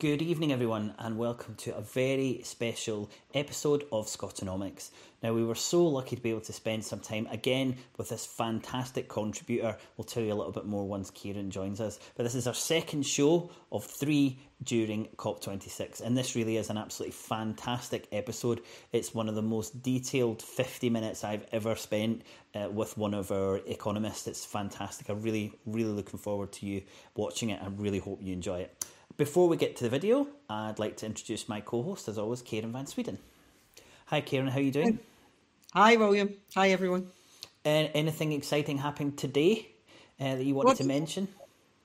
Good evening, everyone, and welcome to a very special episode of Scotonomics. Now, we were so lucky to be able to spend some time again with this fantastic contributor. We'll tell you a little bit more once Kairin joins us. But this is our second show of three during COP26, and this really is an absolutely fantastic episode. It's one of the most detailed 50 minutes I've ever spent uh, with one of our economists. It's fantastic. I'm really, really looking forward to you watching it. I really hope you enjoy it. Before we get to the video, I'd like to introduce my co-host, as always, Kairin Van Sweeden. Hi, Kairin. How are you doing? Hi, William. Hi, everyone. Uh, anything exciting happened today uh, that you wanted to mention?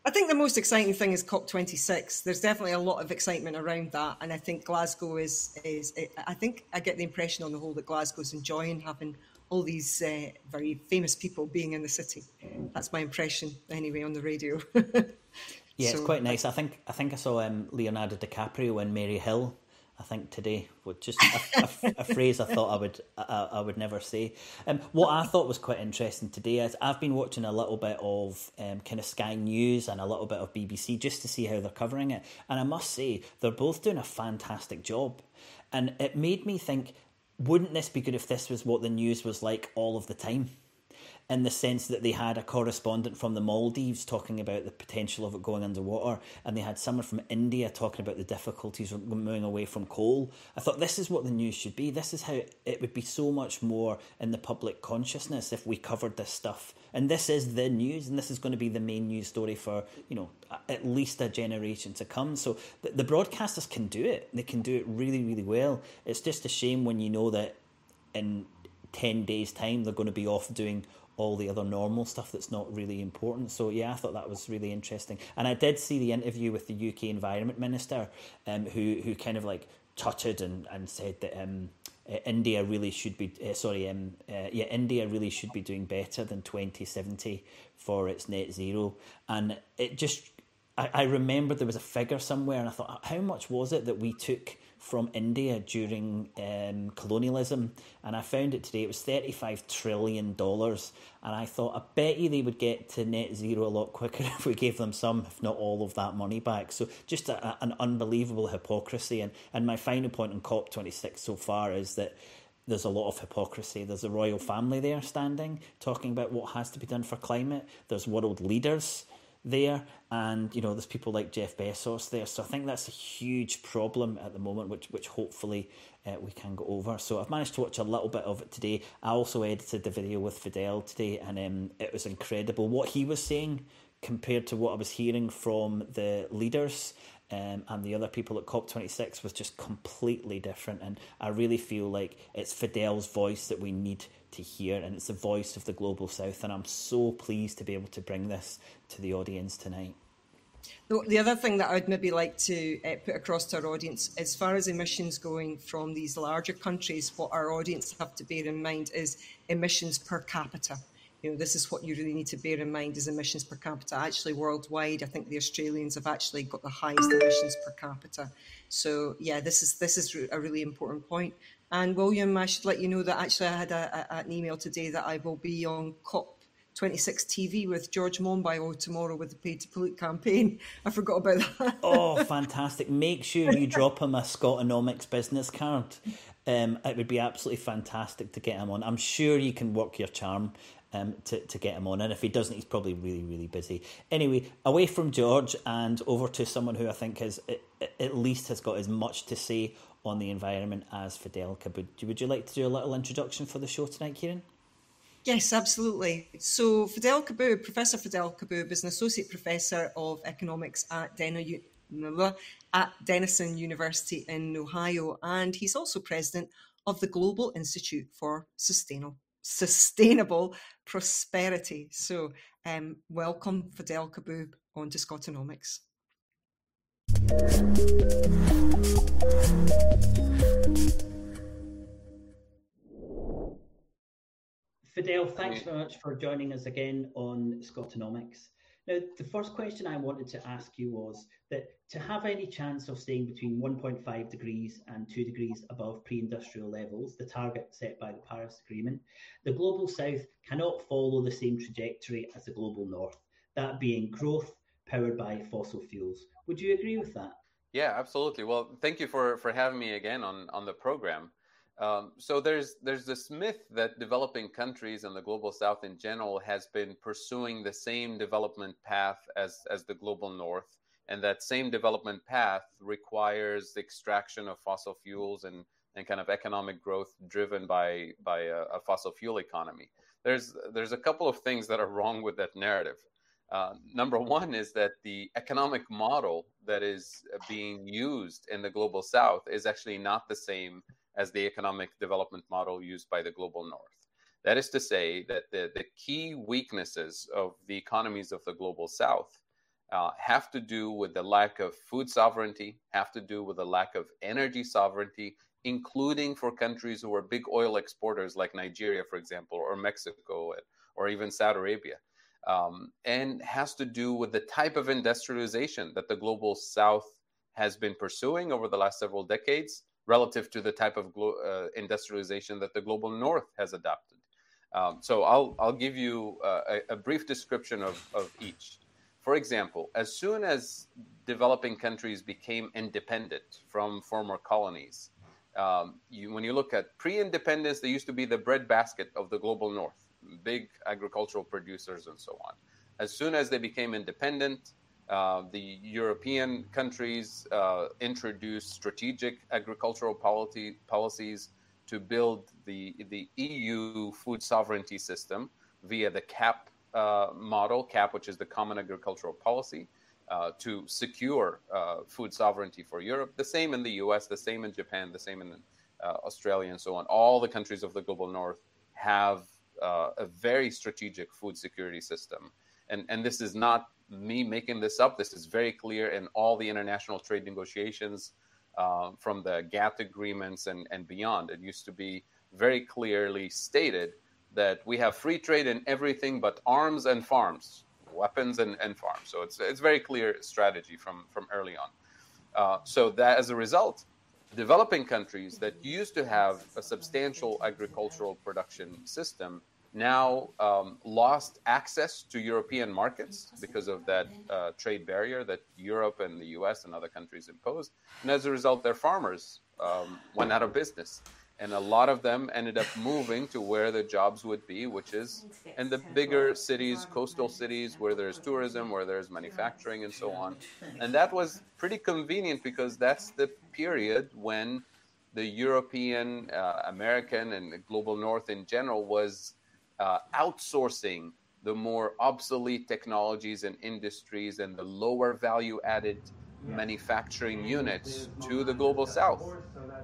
I think the most exciting thing is COP26. There's definitely a lot of excitement around that, and I think Glasgow is is. I think I get the impression on the whole that Glasgow's enjoying having all these uh, very famous people being in the city. That's my impression, anyway, on the radio. Yeah, so, it's quite nice. I think I think I saw um, Leonardo DiCaprio and Mary Hill. I think today, with just a, a, a, phrase I thought I would I, I would never say. Um, what I thought was quite interesting today is I've been watching a little bit of um, kind of Sky News and a little bit of BBC just to see how they're covering it, and I must say they're both doing a fantastic job, and it made me think, wouldn't this be good if this was what the news was like all of the time? In the sense that they had a correspondent from the Maldives talking about the potential of it going underwater, and they had someone from India talking about the difficulties of moving away from coal. I thought this is what the news should be. This is how it would be so much more in the public consciousness if we covered this stuff. And this is the news, and this is going to be the main news story for you know at least a generation to come. So the, the broadcasters can do it. They can do it really, really well. It's just a shame when you know that in 10 days' time they're going to be off doing all the other normal stuff that's not really important. So yeah, I thought that was really interesting. And I did see the interview with the UK Environment Minister, um, who who kind of like tutted and, and said that um, uh, India really should be uh, sorry um, uh, yeah India really should be doing better than 2070 for its net zero. And it just I, I remember there was a figure somewhere, and I thought, how much was it that we took? From India during um, colonialism, and I found it today. It was thirty-five trillion dollars, and I thought, I bet you they would get to net zero a lot quicker if we gave them some, if not all, of that money back. So just a, a, an unbelievable hypocrisy. And and my final point on COP twenty-six so far is that there's a lot of hypocrisy. There's a royal family there standing talking about what has to be done for climate. There's world leaders there, and you know there's people like Jeff Bezos there. So I think that's a huge problem at the moment, which which hopefully uh, we can go over. So I've managed to watch a little bit of it today. I also edited the video with Fadhel today, and um, it was incredible what he was saying compared to what I was hearing from the leaders. Um, and the other people at COP26 was just completely different. And I really feel like it's Fadhel's voice that we need to hear, and it's the voice of the global south. And I'm so pleased to be able to bring this to the audience tonight. The other thing that I'd maybe like to uh, put across to our audience, as far as emissions going from these larger countries, what our audience have to bear in mind is emissions per capita. You know, this is what you really need to bear in mind is emissions per capita. Actually, worldwide, I think the Australians have actually got the highest emissions per capita. So, yeah, this is this is a really important point. And William, I should let you know that actually I had a, a, an email today that I will be on COP 26 TV with George Monbiot tomorrow with the Pay to Pollute campaign. I forgot about that. oh, fantastic. Make sure you drop him a Scotonomics business card. Um, it would be absolutely fantastic to get him on. I'm sure you can work your charm um, to, to get him on. And if he doesn't, he's probably really, really busy. Anyway, away from George and over to someone who I think has at least has got as much to say on the environment as Fadhel Kaboub. Would you like to do a little introduction for the show tonight, Kairin? Yes, absolutely. So Fadhel Kaboub, Professor Fadhel Kaboub, is an associate professor of economics at, at Denison University in Ohio, and he's also president of the Global Institute for Sustainable Sustainable Prosperity. So, um, welcome Fadhel Kaboub onto Scotonomics. Fadhel, thanks very much for joining us again on Scotonomics. Now, the first question I wanted to ask you was that to have any chance of staying between 1.5 degrees and 2 degrees above pre industrial levels, the target set by the Paris Agreement, the global south cannot follow the same trajectory as the global north, that being growth powered by fossil fuels. Would you agree with that? Yeah, absolutely. Well, thank you for, for having me again on, on the program. Um, so there's there's this myth that developing countries and the global south in general has been pursuing the same development path as as the global north, and that same development path requires the extraction of fossil fuels and and kind of economic growth driven by by a, a fossil fuel economy. There's there's a couple of things that are wrong with that narrative. Uh, number one is that the economic model that is being used in the global south is actually not the same as the economic development model used by the global north. That is to say, that the, the key weaknesses of the economies of the global south uh, have to do with the lack of food sovereignty, have to do with the lack of energy sovereignty, including for countries who are big oil exporters like Nigeria, for example, or Mexico, or even Saudi Arabia. Um, and has to do with the type of industrialization that the global south has been pursuing over the last several decades relative to the type of glo- uh, industrialization that the global north has adopted. Um, so I'll, I'll give you uh, a, a, brief description of, of each. For example, as soon as developing countries became independent from former colonies, um, you, when you look at pre independence, they used to be the breadbasket of the global north, big agricultural producers and so on. As soon as they became independent, uh, the European countries uh, introduced strategic agricultural policy, policies to build the, the EU food sovereignty system via the CAP uh, model, CAP, which is the Common Agricultural Policy, uh, to secure uh, food sovereignty for Europe. The same in the US, the same in Japan, the same in Australia, and so on. All the countries of the global north have a very strategic food security system. And, and this is not me making this up. This is very clear in all the international trade negotiations uh, from the GATT agreements and, and beyond. It used to be very clearly stated that we have free trade in everything but arms and farms, weapons and, and farms. So it's it's very clear strategy from from early on. Uh, so that as a result, developing countries that used to have a substantial agricultural production system now um, lost access to European markets because of that uh, trade barrier that Europe and the US and other countries imposed. And as a result, their farmers um, went out of business. And a lot of them ended up moving to where the jobs would be, which is in the bigger cities, coastal cities, where there's tourism, where there's manufacturing, and so on. And that was pretty convenient because that's the period when the European, uh, American, and the global North in general was uh, outsourcing the more obsolete technologies and industries and the lower value added manufacturing units to the global south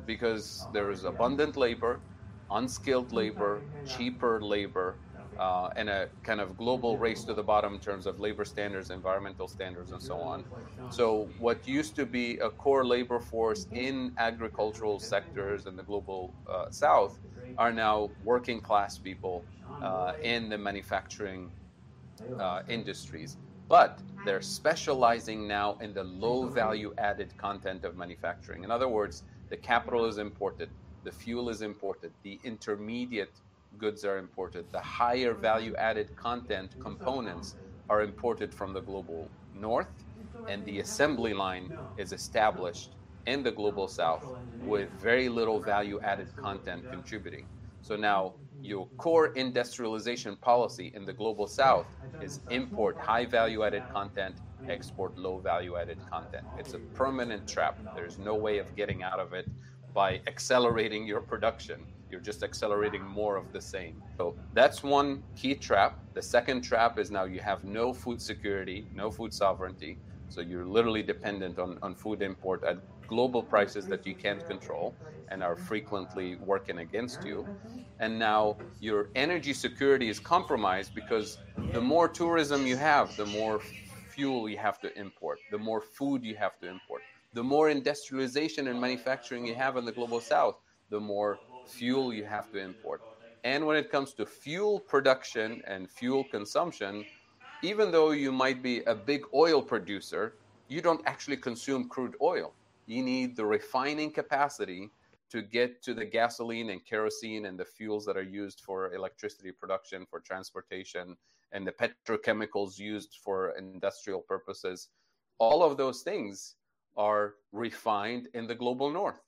because there is abundant labor, unskilled labor, cheaper labor, uh, and a kind of global race to the bottom in terms of labor standards, environmental standards, and so on. So, what used to be a core labor force in agricultural sectors in the global uh, south are now working class people uh, in the manufacturing uh, industries. But they're specializing now in the low value added content of manufacturing. In other words, the capital is imported, the fuel is imported, the intermediate goods are imported, the higher value added content components are imported from the global north, and the assembly line is established in the global south with very little value added content contributing. So now your core industrialization policy in the global south is import high value added content, export low value added content. It's a permanent trap. There's no way of getting out of it by accelerating your production. You're just accelerating more of the same. So that's one key trap. The second trap is now you have no food security, no food sovereignty. So you're literally dependent on, on food import at global prices that you can't control and are frequently working against you. And now your energy security is compromised because the more tourism you have, the more fuel you have to import, the more food you have to import. The more industrialization and manufacturing you have in the global south, the more fuel you have to import. And when it comes to fuel production and fuel consumption, even though you might be a big oil producer, you don't actually consume crude oil. You need the refining capacity to get to the gasoline and kerosene and the fuels that are used for electricity production, for transportation, and the petrochemicals used for industrial purposes. All of those things are refined in the global north,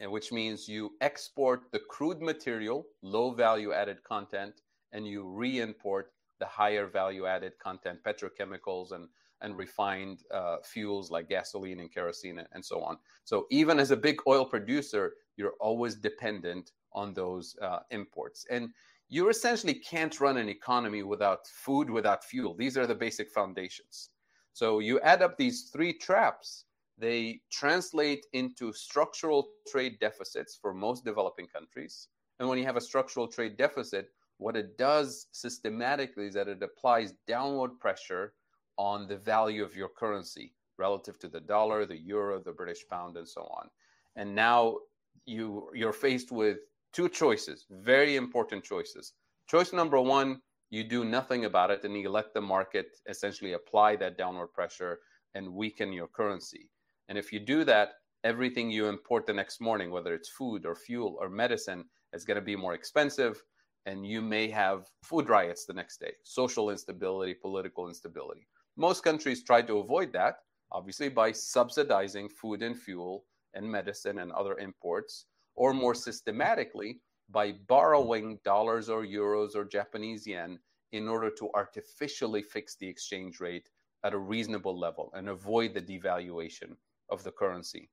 and which means you export the crude material, low value added content, and you re import the higher value added content, petrochemicals and and refined uh, fuels like gasoline and kerosene and so on. So even as a big oil producer, you're always dependent on those uh, imports. And you essentially can't run an economy without food, without fuel. These are the basic foundations. So you add up these three traps, they translate into structural trade deficits for most developing countries. And when you have a structural trade deficit, what it does systematically is that it applies downward pressure on the value of your currency relative to the dollar, the euro, the British pound, and so on. And now you you're faced with two choices, very important choices. Choice number one, you do nothing about it and you let the market essentially apply that downward pressure and weaken your currency. And if you do that, everything you import the next morning, whether it's food or fuel or medicine, is going to be more expensive and you may have food riots the next day, social instability, political instability. Most countries try to avoid that, obviously, by subsidizing food and fuel and medicine and other imports, or more systematically, by borrowing dollars or euros or Japanese yen in order to artificially fix the exchange rate at a reasonable level and avoid the devaluation of the currency.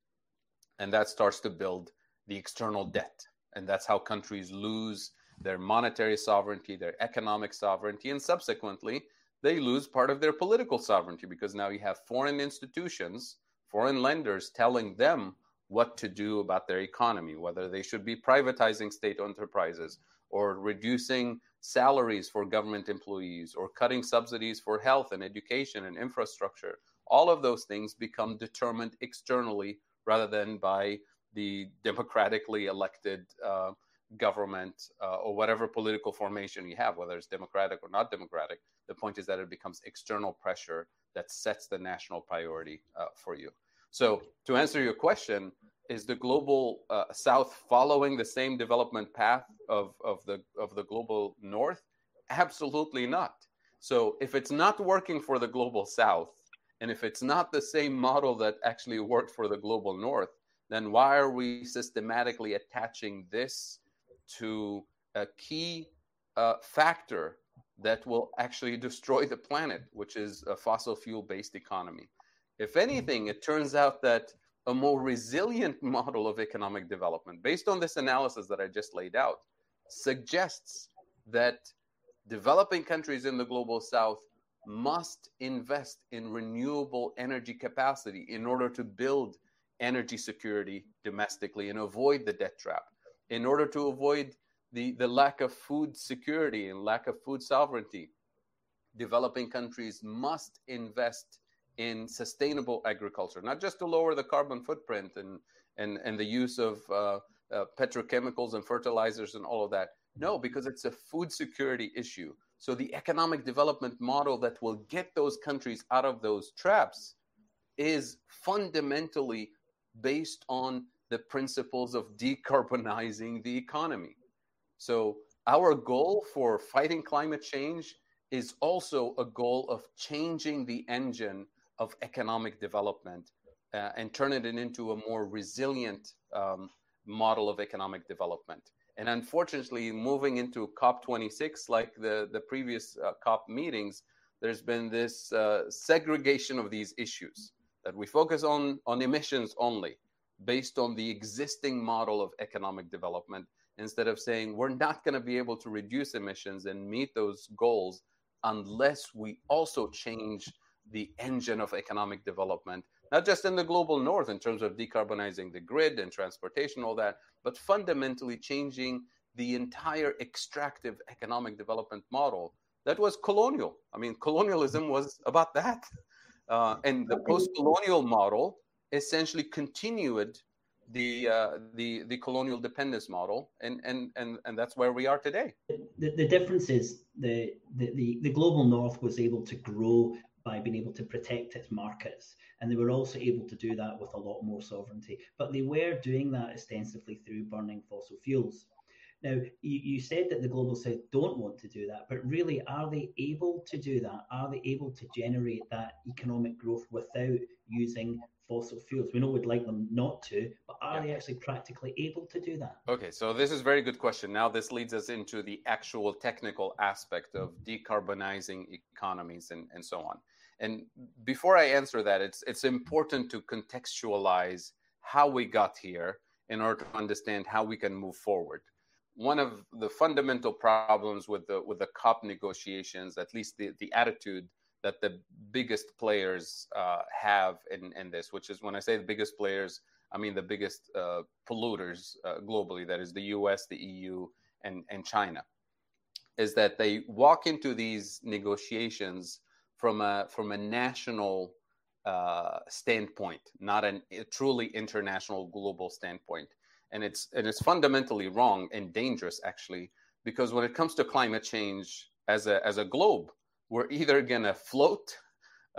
And that starts to build the external debt. And that's how countries lose their monetary sovereignty, their economic sovereignty, and subsequently, they lose part of their political sovereignty because now you have foreign institutions, foreign lenders telling them what to do about their economy, whether they should be privatizing state enterprises or reducing salaries for government employees or cutting subsidies for health and education and infrastructure. All of those things become determined externally rather than by the democratically elected uh, government uh, or whatever political formation you have, whether it's democratic or not democratic. The point is that it becomes external pressure that sets the national priority uh, for you. So, to answer your question, is the global uh, south following the same development path of, of, the, of the global north? Absolutely not. So, if it's not working for the global south, and if it's not the same model that actually worked for the global north, then why are we systematically attaching this to a key uh, factor that will actually destroy the planet, which is a fossil fuel based economy. If anything, it turns out that a more resilient model of economic development, based on this analysis that I just laid out, suggests that developing countries in the global south must invest in renewable energy capacity in order to build energy security domestically and avoid the debt trap in order to avoid the, the lack of food security and lack of food sovereignty, developing countries must invest in sustainable agriculture, not just to lower the carbon footprint and, and, and the use of uh, uh, petrochemicals and fertilizers and all of that. No, because it's a food security issue. So the economic development model that will get those countries out of those traps is fundamentally based on the principles of decarbonizing the economy. So, our goal for fighting climate change is also a goal of changing the engine of economic development uh, and turning it into a more resilient um, model of economic development. And unfortunately, moving into COP26, like the, the previous uh, COP meetings, there's been this uh, segregation of these issues that we focus on, on emissions only based on the existing model of economic development instead of saying we're not going to be able to reduce emissions and meet those goals unless we also change the engine of economic development, not just in the global north in terms of decarbonizing the grid and transportation, all that, but fundamentally changing the entire extractive economic development model that was colonial. I mean, colonialism was about that. Uh, and the post colonial model essentially continued the uh, the the colonial dependence model, and and and and that's where we are today. The, the difference is the, the the global north was able to grow by being able to protect its markets, and they were also able to do that with a lot more sovereignty. But they were doing that extensively through burning fossil fuels. Now, you, you said that the global south don't want to do that, but really, are they able to do that? Are they able to generate that economic growth without using fossil fuels? We know we'd like them not to, but are yeah. they actually practically able to do that? Okay, so this is a very good question. Now, this leads us into the actual technical aspect of decarbonizing economies and, and so on. And before I answer that, it's it's important to contextualize how we got here in order to understand how we can move forward one of the fundamental problems with the with the COP negotiations, at least the, the attitude that the biggest players uh, have in, in this, which is when I say the biggest players, I mean the biggest uh, polluters uh, globally, that is the US, the EU, and, and China, is that they walk into these negotiations from a, from a national uh, standpoint, not an, a truly international global standpoint. And it's and it's fundamentally wrong and dangerous actually because when it comes to climate change as a as a globe we're either going to float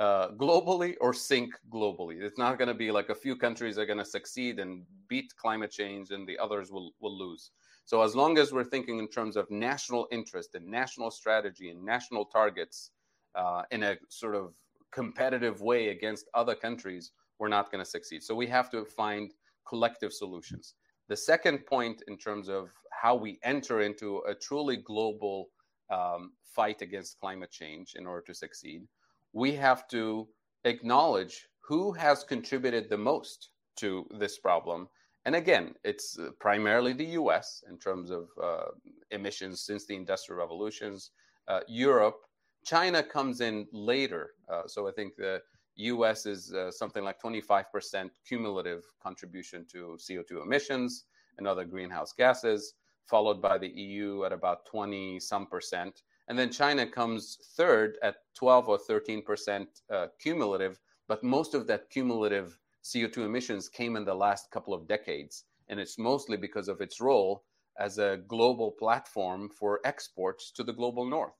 uh, globally or sink globally. It's not going to be like a few countries are going to succeed and beat climate change and the others will will lose. So as long as we're thinking in terms of national interest and national strategy and national targets uh, in a sort of competitive way against other countries we're not going to succeed. So we have to find collective solutions. The second point, in terms of how we enter into a truly global um, fight against climate change in order to succeed, we have to acknowledge who has contributed the most to this problem. And again, it's uh, primarily the US in terms of uh, emissions since the Industrial Revolutions, uh, Europe. China comes in later. Uh, so I think the US is uh, something like 25% cumulative contribution to CO2 emissions and other greenhouse gases, followed by the EU at about 20 some percent. And then China comes third at 12 or 13% uh, cumulative, but most of that cumulative CO2 emissions came in the last couple of decades. And it's mostly because of its role as a global platform for exports to the global north.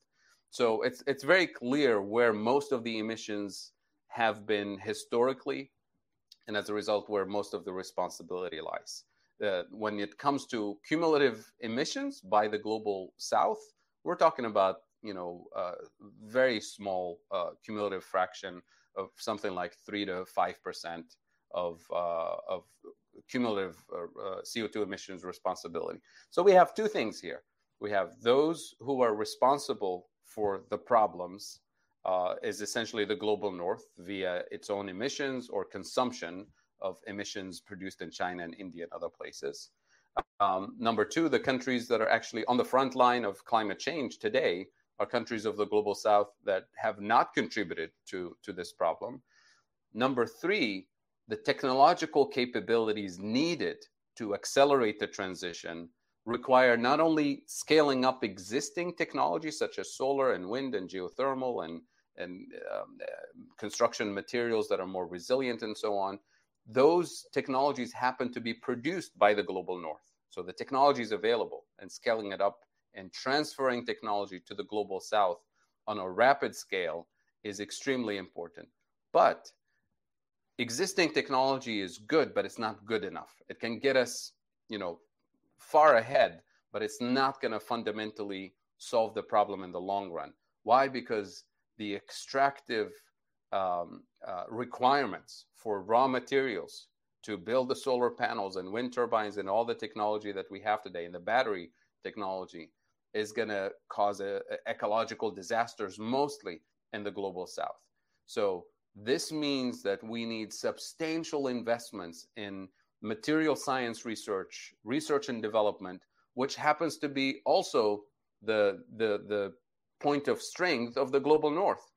So it's, it's very clear where most of the emissions have been historically, and as a result, where most of the responsibility lies. Uh, when it comes to cumulative emissions by the global south, we're talking about you know uh, very small uh, cumulative fraction of something like three to five percent of uh, of cumulative uh, CO2 emissions responsibility. So we have two things here. We have those who are responsible for the problems uh, is essentially the global north via its own emissions or consumption of emissions produced in China and India and other places. Um, number two, the countries that are actually on the front line of climate change today are countries of the global south that have not contributed to, to this problem. Number three, the technological capabilities needed to accelerate the transition require not only scaling up existing technologies such as solar and wind and geothermal and and um, uh, construction materials that are more resilient and so on. Those technologies happen to be produced by the global north. So the technology is available and scaling it up and transferring technology to the global south on a rapid scale is extremely important. But existing technology is good, but it's not good enough. It can get us, you know, far ahead, but it's not going to fundamentally solve the problem in the long run. Why? Because the extractive um, uh, requirements for raw materials to build the solar panels and wind turbines and all the technology that we have today. And the battery technology is going to cause a, a ecological disasters mostly in the global south. So this means that we need substantial investments in material science research research and development which happens to be also the the the point of strength of the global north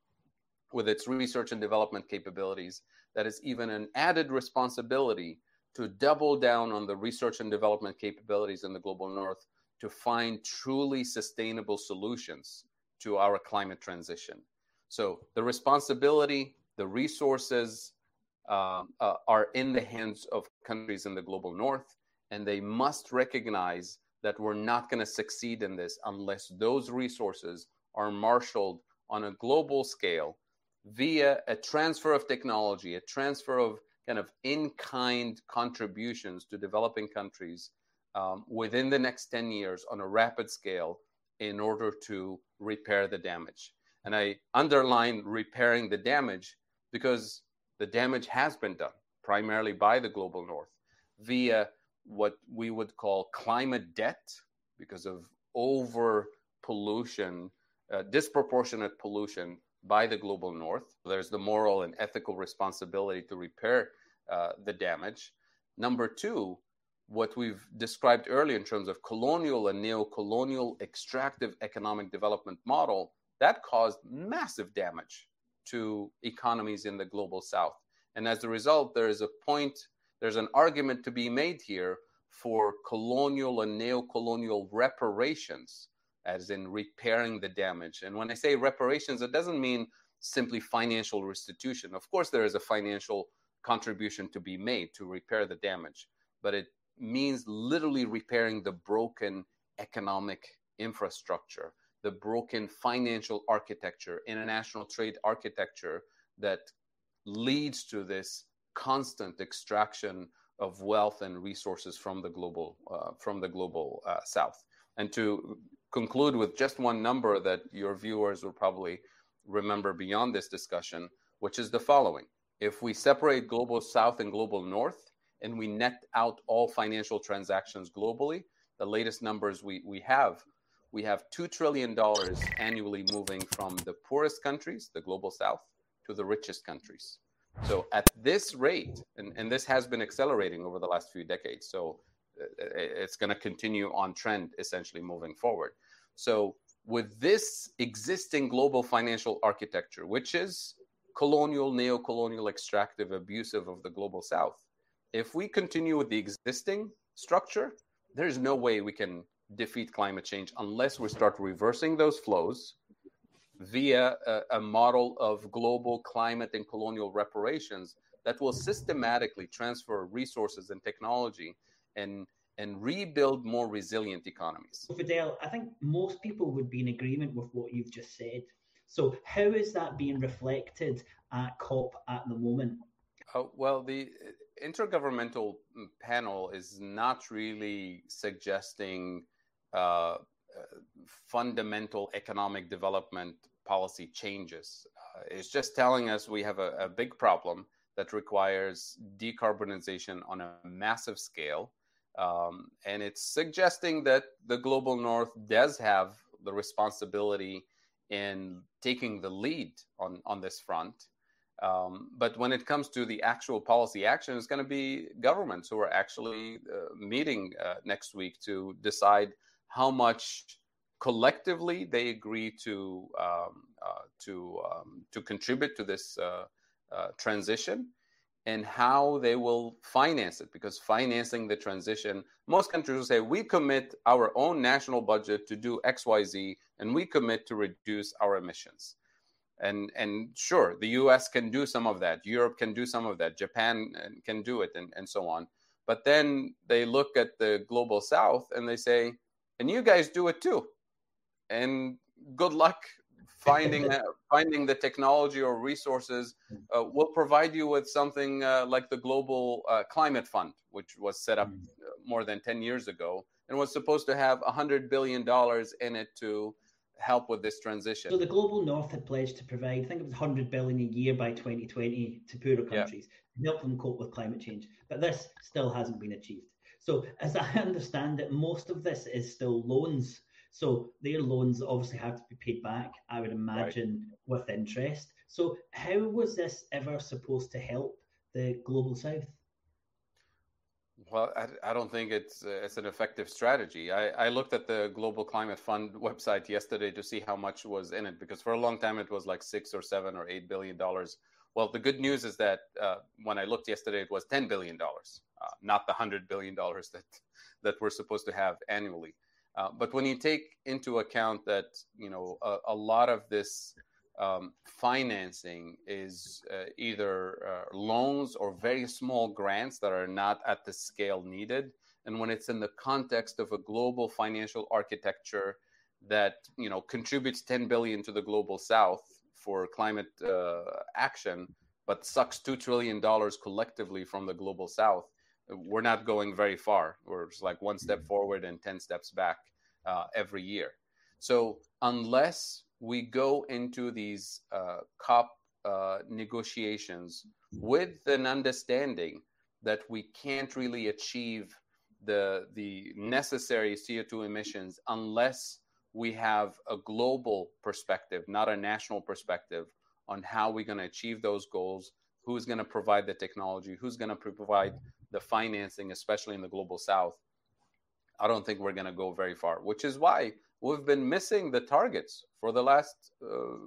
with its research and development capabilities that is even an added responsibility to double down on the research and development capabilities in the global north to find truly sustainable solutions to our climate transition. So the responsibility the resources uh, uh, are in the hands of countries in the global north, and they must recognize that we're not going to succeed in this unless those resources are marshaled on a global scale via a transfer of technology, a transfer of kind of in kind contributions to developing countries um, within the next 10 years on a rapid scale in order to repair the damage. And I underline repairing the damage because the damage has been done primarily by the global north via what we would call climate debt because of over pollution, uh, disproportionate pollution by the global north. There's the moral and ethical responsibility to repair uh, the damage. Number two, what we've described earlier in terms of colonial and neo-colonial extractive economic development model that caused massive damage to economies in the global south and as a result there is a point there's an argument to be made here for colonial and neo-colonial reparations as in repairing the damage and when i say reparations it doesn't mean simply financial restitution of course there is a financial contribution to be made to repair the damage but it means literally repairing the broken economic infrastructure, the broken financial architecture, international trade architecture that leads to this constant extraction of wealth and resources from the global uh, from the global uh, south. And to conclude with just one number that your viewers will probably remember beyond this discussion, which is the following: If we separate global south and global north, and we net out all financial transactions globally, the latest numbers we, we have, we have $2 trillion annually moving from the poorest countries, the global south, to the richest countries. So at this rate, and, and this has been accelerating over the last few decades, so uh, it's going to continue on trend essentially moving forward. So with this existing global financial architecture, which is colonial, neo-colonial, extractive, abusive of the global south, if we continue with the existing structure, there's no way we can defeat climate change unless we start reversing those flows via a, a, model of global climate and colonial reparations that will systematically transfer resources and technology and and rebuild more resilient economies. Fadhel, I think most people would be in agreement with what you've just said. So how is that being reflected at COP at the moment? Uh, well, the intergovernmental panel is not really suggesting uh, uh, fundamental economic development policy changes. Uh, it's just telling us we have a, a, big problem that requires decarbonization on a massive scale. Um, and it's suggesting that the global north does have the responsibility in taking the lead on, on this front. Um, but when it comes to the actual policy action, it's going to be governments who are actually uh, meeting uh, next week to decide how much collectively they agree to um, uh, to um, to contribute to this uh, uh, transition and how they will finance it. Because financing the transition, most countries will say we commit our own national budget to do X, Y, Z, and we commit to reduce our emissions and and sure the us can do some of that europe can do some of that japan uh, can do it and, and so on but then they look at the global south and they say and you guys do it too and good luck finding uh, finding the technology or resources uh, we'll provide you with something uh, like the global uh, climate fund which was set up mm. more than 10 years ago and was supposed to have 100 billion dollars in it to help with this transition. So the global north had pledged to provide, I think it was 100 billion a year by 2020 to poorer countries yeah. to help them cope with climate change. But this still hasn't been achieved. So as I understand it, most of this is still loans. So their loans obviously have to be paid back, I would imagine, right. with interest. So how was this ever supposed to help the global south? Well, I, I, don't think it's uh, it's an effective strategy. I, I looked at the Global Climate Fund website yesterday to see how much was in it because for a long time it was like six or seven or eight billion dollars. Well, the good news is that uh, when I looked yesterday, it was ten billion dollars, uh, not the hundred billion dollars that that we're supposed to have annually. Uh, but when you take into account that you know a, a lot of this um, financing is uh, either uh, loans or very small grants that are not at the scale needed. And when it's in the context of a global financial architecture that you know contributes 10 billion to the global south for climate uh, action, but sucks two trillion dollars collectively from the global south, we're not going very far. We're just like one step forward and 10 steps back uh, every year. So unless we go into these uh, COP uh, negotiations with an understanding that we can't really achieve the the necessary CO2 emissions unless we have a global perspective, not a national perspective, on how we're going to achieve those goals, who's going to provide the technology, who's going to provide the financing, especially in the global south. I don't think we're going to go very far, which is why we've been missing the targets for the last uh,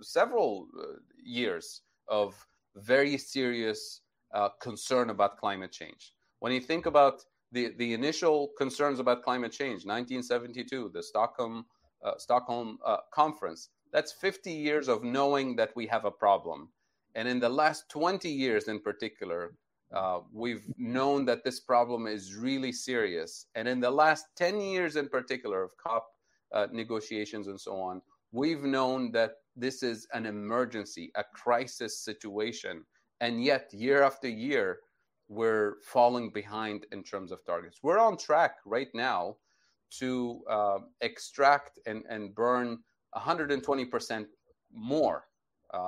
several uh, years of very serious uh, concern about climate change. When you think about the, the initial concerns about climate change, 1972, the Stockholm, uh, Stockholm uh, Conference, that's 50 years of knowing that we have a problem. And in the last 20 years in particular, uh, we've known that this problem is really serious. And in the last 10 years in particular of COP uh, negotiations and so on, we've known that this is an emergency, a crisis situation. And yet, year after year, we're falling behind in terms of targets. We're on track right now to uh, extract and, and burn 120% more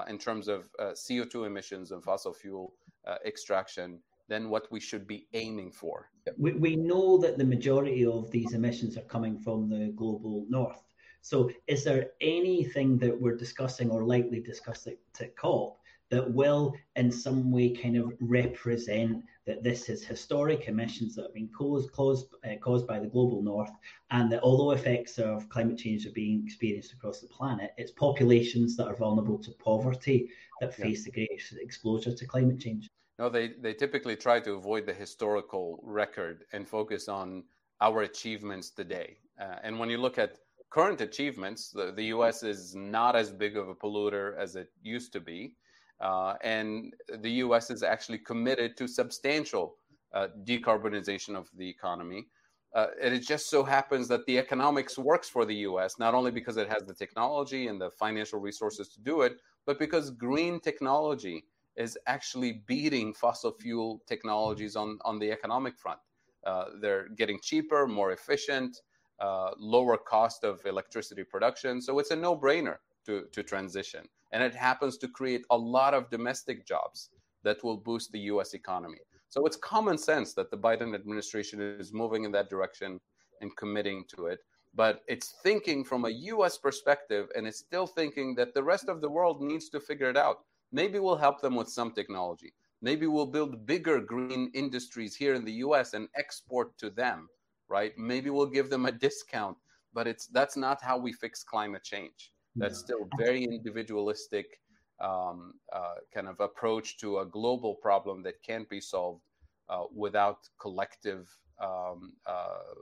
in terms of uh, CO2 emissions and fossil fuel uh, extraction than what we should be aiming for. We, we know that the majority of these emissions are coming from the global north. So, is there anything that we're discussing or likely discussing at COP that will, in some way, kind of represent that this is historic emissions that have been caused, caused, uh, caused by the global north, and that although effects of climate change are being experienced across the planet, it's populations that are vulnerable to poverty that face the greatest exposure to climate change. No, they, they typically try to avoid the historical record and focus on our achievements today. Uh, and when you look at current achievements, the, the US is not as big of a polluter as it used to be. Uh, and the US is actually committed to substantial uh, decarbonization of the economy. Uh, and it just so happens that the economics works for the US, not only because it has the technology and the financial resources to do it, but because green technology is actually beating fossil fuel technologies on, on the economic front. Uh, they're getting cheaper, more efficient, uh, lower cost of electricity production. So it's a no brainer to, to transition. And it happens to create a lot of domestic jobs that will boost the US economy. So it's common sense that the Biden administration is moving in that direction and committing to it. But it's thinking from a US perspective, and it's still thinking that the rest of the world needs to figure it out. Maybe we'll help them with some technology. Maybe we'll build bigger green industries here in the US and export to them, right? Maybe we'll give them a discount, but it's that's not how we fix climate change. That's still very individualistic um, uh, kind of approach to a global problem that can't be solved uh, without collective, um, uh,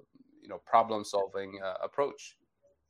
you know, problem-solving uh, approach.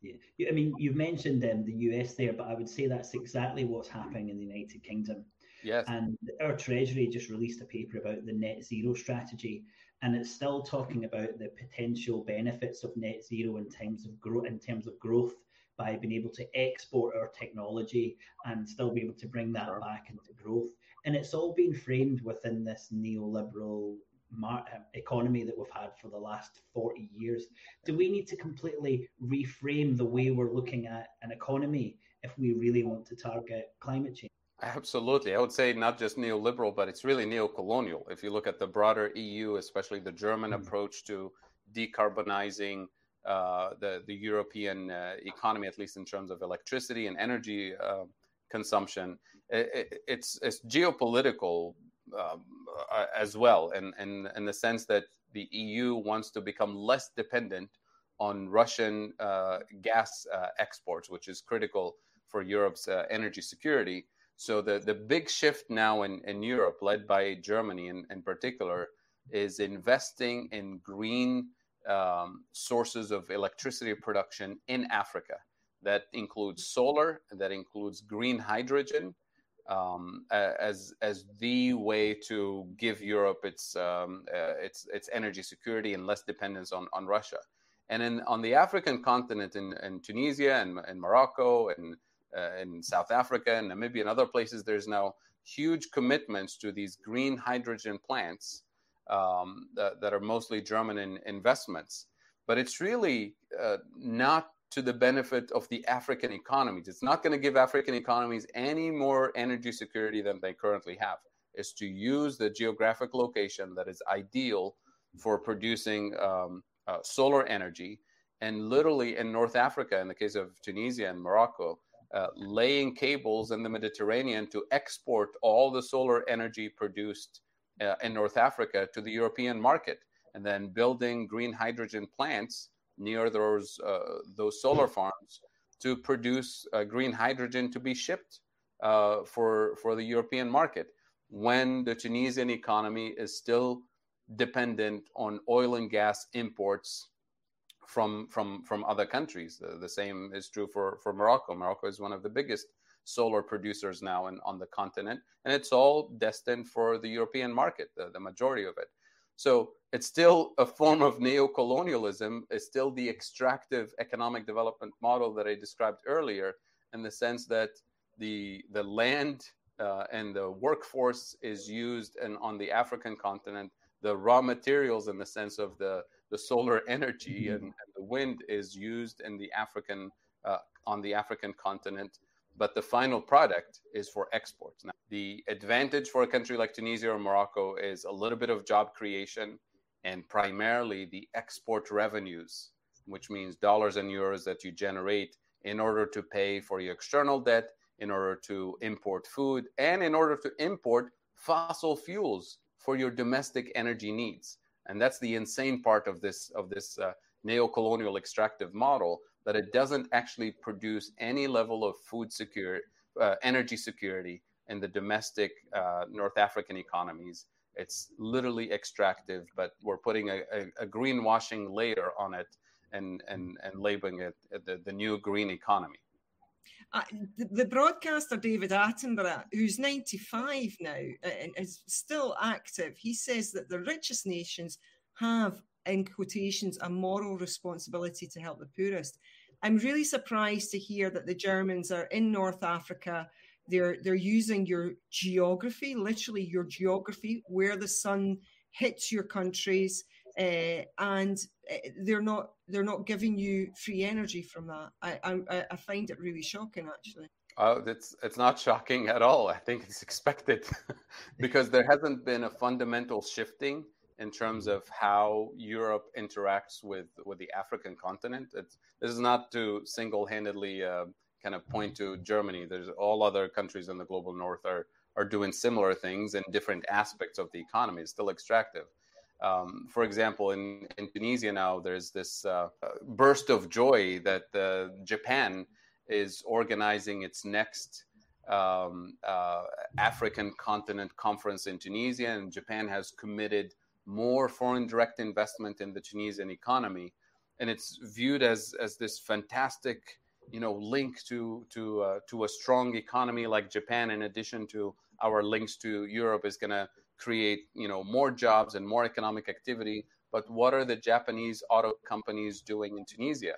Yeah. I mean, you've mentioned um, the US there, but I would say that's exactly what's happening in the United Kingdom. Yes. And our Treasury just released a paper about the net zero strategy, and it's still talking about the potential benefits of net zero in terms of growth, in terms of growth by being able to export our technology and still be able to bring that sure. back into growth. And it's all been framed within this neoliberal mar- um, economy that we've had for the last 40 years. Do we need to completely reframe the way we're looking at an economy if we really want to target climate change? Absolutely. I would say not just neoliberal, but it's really neo-colonial. If you look at the broader EU, especially the German mm-hmm. approach to decarbonizing the, the European uh, economy, at least in terms of electricity and energy uh, consumption, it, it, it's, it's geopolitical um, uh, as well, in, in, in the sense that the EU wants to become less dependent on Russian uh, gas uh, exports, which is critical for Europe's uh, energy security. So the, the big shift now in, in Europe, led by Germany in, in particular, is investing in green um, sources of electricity production in Africa. That includes solar, that includes green hydrogen, um, as as the way to give Europe its um, uh, its its energy security and less dependence on on Russia. And in, on the African continent, in, in Tunisia and, and Morocco and uh, in South Africa and Namibia and other places, there's now huge commitments to these green hydrogen plants um, that, that, are mostly German in, investments. But it's really uh, not to the benefit of the African economies. It's not going to give African economies any more energy security than they currently have. Is to use the geographic location that is ideal for producing um, uh, solar energy, and literally in North Africa, in the case of Tunisia and Morocco, uh, laying cables in the Mediterranean to export all the solar energy produced uh, in North Africa to the European market, and then building green hydrogen plants near those uh, those solar farms to produce uh, green hydrogen to be shipped uh, for for the European market when the Tunisian economy is still dependent on oil and gas imports from from from other countries. Uh, the same is true for for Morocco. Morocco is one of the biggest solar producers now in, on the continent, and it's all destined for the European market, the, the majority of it. So it's still a form of neo-colonialism. It's still the extractive economic development model that I described earlier, in the sense that the the land uh, and the workforce is used and on the African continent. The raw materials, in the sense of the the solar energy mm-hmm. and, and, the wind, is used in the African uh, on the African continent but the final product is for exports. Now, the advantage for a country like Tunisia or Morocco is a little bit of job creation and primarily the export revenues, which means dollars and euros that you generate in order to pay for your external debt, in order to import food, and in order to import fossil fuels for your domestic energy needs. And that's the insane part of this of this uh, neo-colonial extractive model that it doesn't actually produce any level of food security, uh, energy security in the domestic uh, North African economies. It's literally extractive, but we're putting a, a, a greenwashing layer on it and, and, and labeling it the, the new green economy. Uh, the, the, broadcaster David Attenborough, who's 95 now and is still active, he says that the richest nations have in quotations, a moral responsibility to help the poorest. I'm really surprised to hear that the Germans are in North Africa. They're they're using your geography, literally your geography, where the sun hits your countries, uh, and eh, they're not they're not giving you free energy from that. I I, I find it really shocking, actually. Oh, it's it's not shocking at all. I think it's expected because there hasn't been a fundamental shifting in terms of how Europe interacts with with the African continent. It's, this is not to single-handedly uh, kind of point to Germany. There's all other countries in the global north are are doing similar things in different aspects of the economy. It's still extractive. Um, for example, in, in Tunisia now, there's this uh, burst of joy that uh, Japan is organizing its next um, uh, African continent conference in Tunisia, and Japan has committed more foreign direct investment in the Tunisian economy, and it's viewed as as this fantastic you know link to to uh, to a strong economy like Japan in addition to our links to Europe is going to create you know more jobs and more economic activity. But what are the Japanese auto companies doing in Tunisia?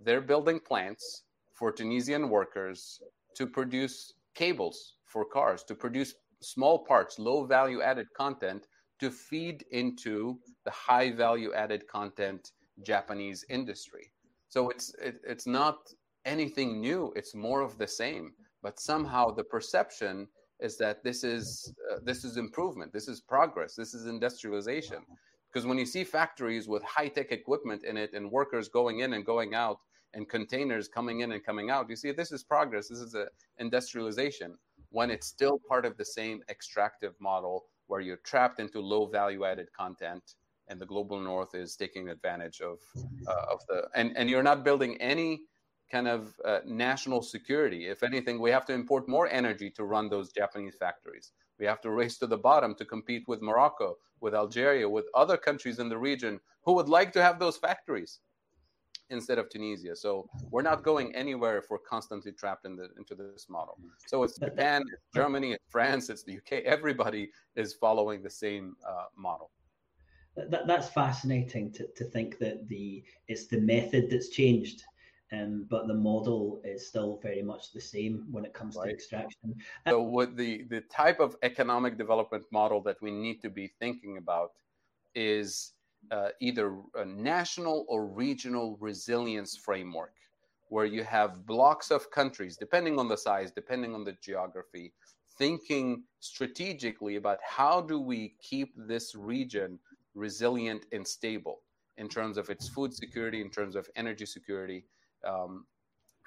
They're building plants for Tunisian workers to produce cables for cars to produce small parts low value added content to feed into the high value added content Japanese industry. So it's it, it's not anything new. It's more of the same. But somehow the perception is that this is uh, this is improvement. This is progress. This is industrialization. Because when you see factories with high tech equipment in it and workers going in and going out and containers coming in and coming out, you see this is progress. This is a industrialization. When it's still part of the same extractive model where you're trapped into low value added content and the global north is taking advantage of uh, of the and and you're not building any kind of uh, national security. If anything we have to import more energy to run those japanese factories. We have to race to the bottom to compete with morocco with algeria with other countries in the region who would like to have those factories instead of Tunisia. So we're not going anywhere if we're constantly trapped in the, into this model. So it's Japan, Germany, it's France, it's the UK. Everybody is following the same uh, model. That, that's fascinating to, to think that the it's the method that's changed um, but the model is still very much the same when it comes right. to extraction. So, what the the type of economic development model that we need to be thinking about is uh, either a national or regional resilience framework, where you have blocks of countries, depending on the size, depending on the geography, thinking strategically about how do we keep this region resilient and stable in terms of its food security, in terms of energy security, um,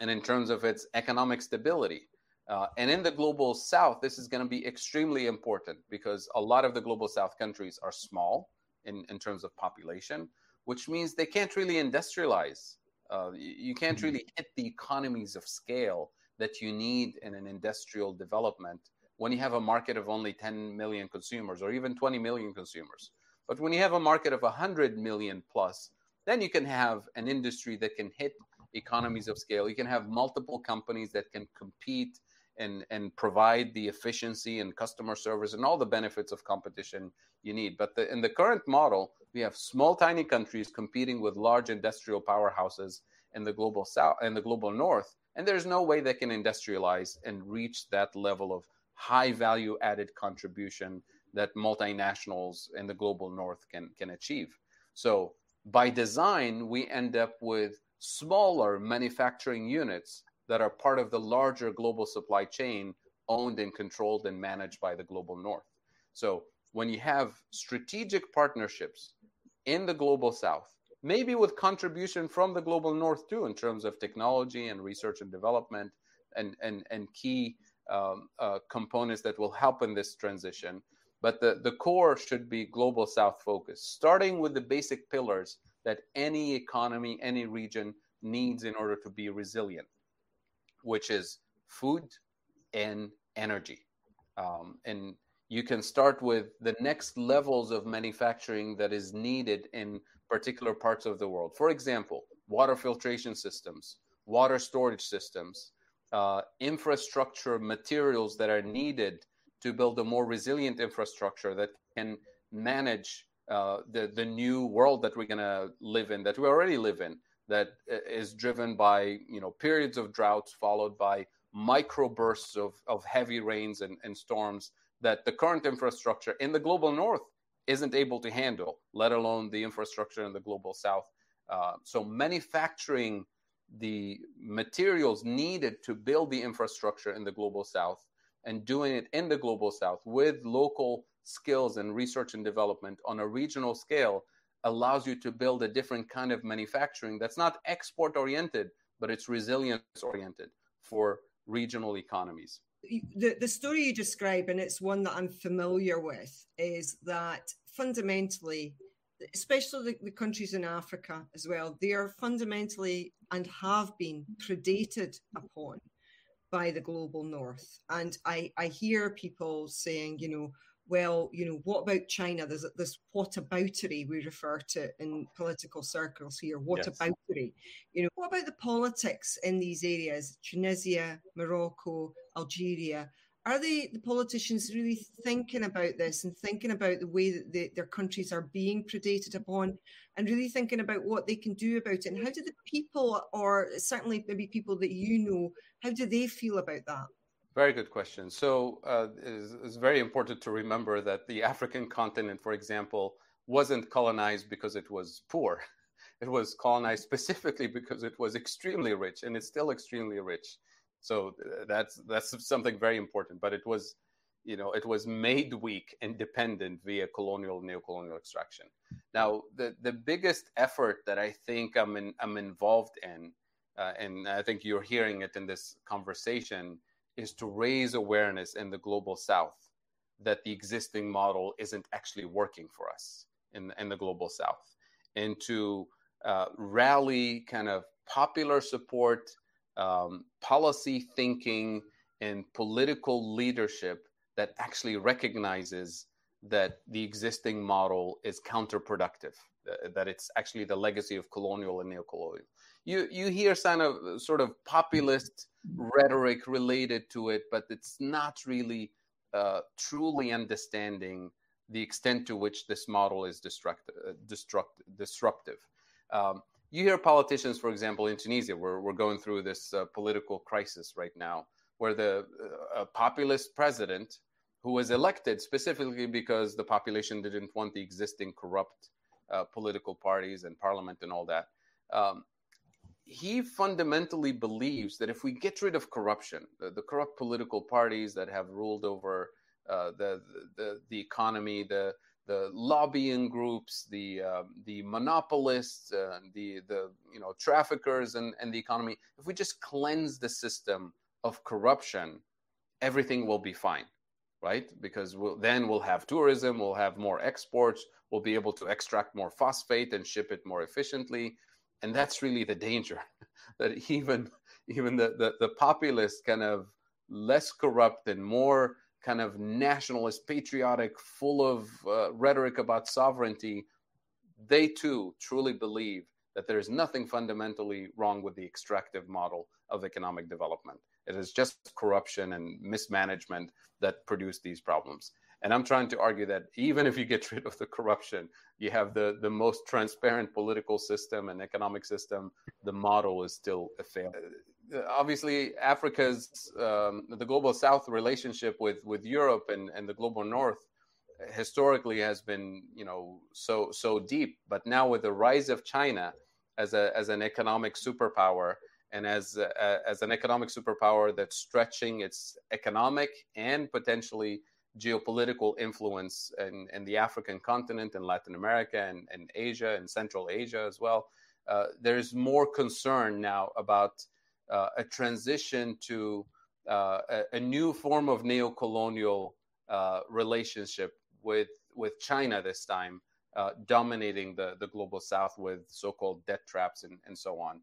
and in terms of its economic stability. Uh, and in the global south, this is going to be extremely important because a lot of the global south countries are small in, in terms of population, which means they can't really industrialize. Uh, you can't mm-hmm. really hit the economies of scale that you need in an industrial development when you have a market of only 10 million consumers or even 20 million consumers. But when you have a market of 100 million plus, then you can have an industry that can hit economies of scale. You can have multiple companies that can compete and, and provide the efficiency and customer service and all the benefits of competition you need. But the, in the current model, we have small, tiny countries competing with large industrial powerhouses in the global south and the global north, and there's no way they can industrialize and reach that level of high value added contribution that multinationals in the global north can can achieve. So by design, we end up with smaller manufacturing units that are part of the larger global supply chain owned and controlled and managed by the global north. So when you have strategic partnerships in the global south, maybe with contribution from the global north too, in terms of technology and research and development and, and, and key um, uh, components that will help in this transition. But the, the core should be global south focused, starting with the basic pillars that any economy, any region needs in order to be resilient, which is food and energy. Um, and you can start with the next levels of manufacturing that is needed in particular parts of the world. For example, water filtration systems, water storage systems, uh, infrastructure materials that are needed to build a more resilient infrastructure that can manage uh, the the new world that we're gonna live in, that we already live in, that is driven by you know periods of droughts followed by microbursts of, of heavy rains and, and storms that the current infrastructure in the global north isn't able to handle, let alone the infrastructure in the global south. Uh, so manufacturing the materials needed to build the infrastructure in the global south and doing it in the global south with local skills and research and development on a regional scale allows you to build a different kind of manufacturing that's not export oriented, but it's resilience oriented for regional economies. The, the story you describe, and it's one that I'm familiar with, is that fundamentally, especially the, the countries in Africa as well, they are fundamentally and have been predated upon by the global north. And I, I hear people saying, you know, well, you know, what about China? There's this whataboutery we refer to in political circles here. Whataboutery. Yes. You know, what about the politics in these areas? Tunisia, Morocco, Algeria. Are they the politicians really thinking about this and thinking about the way that they, their countries are being predated upon, and really thinking about what they can do about it? And how do the people, or certainly maybe people that you know, how do they feel about that? Very good question. So uh, it's, it's, very important to remember that the African continent, for example, wasn't colonized because it was poor. It was colonized specifically because it was extremely rich, and it's still extremely rich. So uh, that's that's something very important. But it was, you know, it was made weak, independent via colonial, neo-colonial extraction. Now, the the biggest effort that I think I'm in, I'm involved in, uh, and I think you're hearing it in this conversation is to raise awareness in the global south that the existing model isn't actually working for us in, in the global south and to uh, rally kind of popular support um, policy thinking and political leadership that actually recognizes that the existing model is counterproductive that it's actually the legacy of colonial and neocolonial. You you hear kind of sort of populist rhetoric related to it, but it's not really uh, truly understanding the extent to which this model is destructive. Uh, destruct, disruptive. Um, you hear politicians, for example, in Tunisia, we're, we're going through this uh, political crisis right now, where the uh, populist president, who was elected specifically because the population didn't want the existing corrupt uh, political parties and parliament and all that, um, he fundamentally believes that if we get rid of corruption, the, the corrupt political parties that have ruled over uh, the, the the economy, the the lobbying groups, the um, the monopolists, uh, the the you know traffickers, and and the economy. If we just cleanse the system of corruption, everything will be fine, right? Because we'll, then we'll have tourism, we'll have more exports, we'll be able to extract more phosphate and ship it more efficiently and that's really the danger that even even the, the, the populist kind of less corrupt and more kind of nationalist patriotic full of uh, rhetoric about sovereignty they too truly believe that there is nothing fundamentally wrong with the extractive model of economic development. It is just corruption and mismanagement that produce these problems and I'm trying to argue that even if you get rid of the corruption, you have the, the most transparent political system and economic system, the model is still a fail. Uh, obviously, Africa's, um, the global south relationship with, with Europe and, and the global north historically has been, you know, so, so deep. But now with the rise of China as, a, as an economic superpower, and as, a, as an economic superpower that's stretching its economic and potentially geopolitical influence in, in the African continent and Latin America and, and Asia and Central Asia as well. Uh, there's more concern now about uh, a transition to uh, a, a, new form of neo-colonial uh, relationship with with China this time, uh, dominating the, the global south with so-called debt traps and, and so on.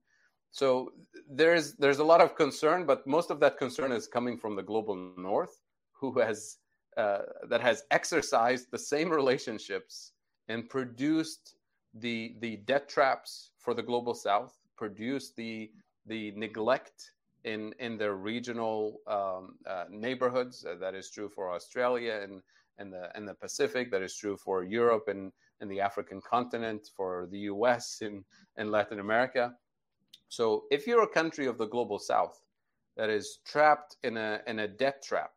So there's there's a lot of concern, but most of that concern is coming from the global north, who has uh, that has exercised the same relationships and produced the the debt traps for the global south, produced the the neglect in in their regional um, uh, neighborhoods. Uh, that is true for Australia and and the and the Pacific. That is true for Europe and and the African continent, for the U.S. and and Latin America. So, if you're a country of the global south that is trapped in a in a debt trap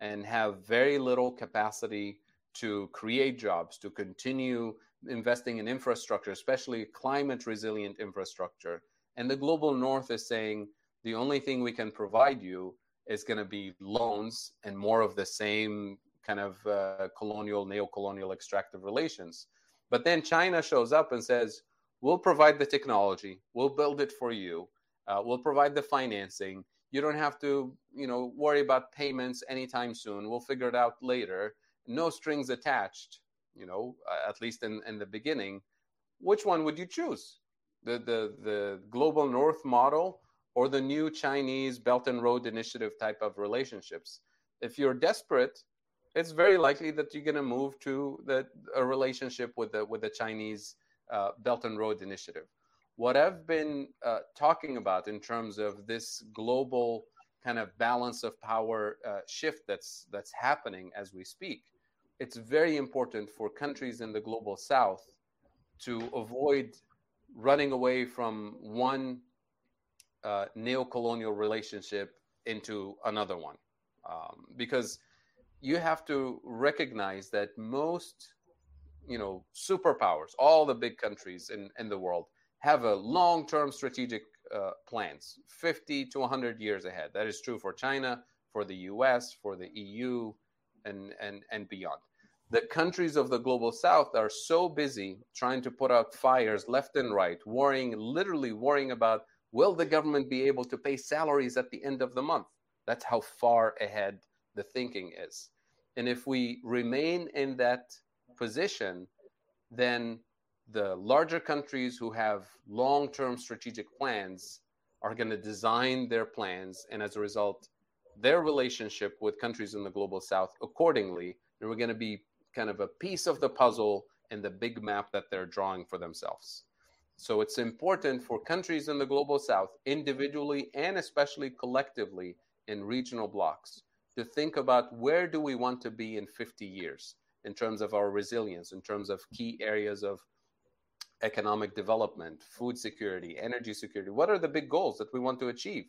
and have very little capacity to create jobs, to continue investing in infrastructure, especially climate resilient infrastructure. And the global north is saying the only thing we can provide you is going to be loans and more of the same kind of uh, colonial, neo colonial extractive relations. But then China shows up and says, We'll provide the technology, we'll build it for you, uh, we'll provide the financing, you don't have to, you know, worry about payments anytime soon. We'll figure it out later. No strings attached, you know, uh, at least in, in the beginning. Which one would you choose? The, the, the global north model or the new Chinese Belt and Road Initiative type of relationships? If you're desperate, it's very likely that you're going to move to the, a relationship with the, with the Chinese uh, Belt and Road Initiative what I've been uh, talking about in terms of this global kind of balance of power uh, shift that's that's happening as we speak, it's very important for countries in the global south to avoid running away from one uh, neo-colonial relationship into another one, um, because you have to recognize that most you know superpowers, all the big countries in, in the world have a long-term strategic uh, plans, 50 to 100 years ahead. That is true for China, for the U.S., for the EU, and and and beyond. The countries of the global south are so busy trying to put out fires left and right, worrying, literally worrying about will the government be able to pay salaries at the end of the month? That's how far ahead the thinking is. And if we remain in that position, then the larger countries who have long term strategic plans are going to design their plans. And as a result, their relationship with countries in the global south accordingly. And we're going to be kind of a piece of the puzzle in the big map that they're drawing for themselves. So it's important for countries in the global south, individually and especially collectively in regional blocks, to think about where do we want to be in 50 years in terms of our resilience, in terms of key areas of economic development, food security, energy security. What are the big goals that we want to achieve?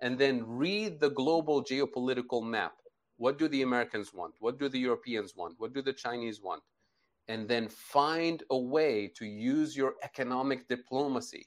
And then read the global geopolitical map. What do the Americans want? What do the Europeans want? What do the Chinese want? And then find a way to use your economic diplomacy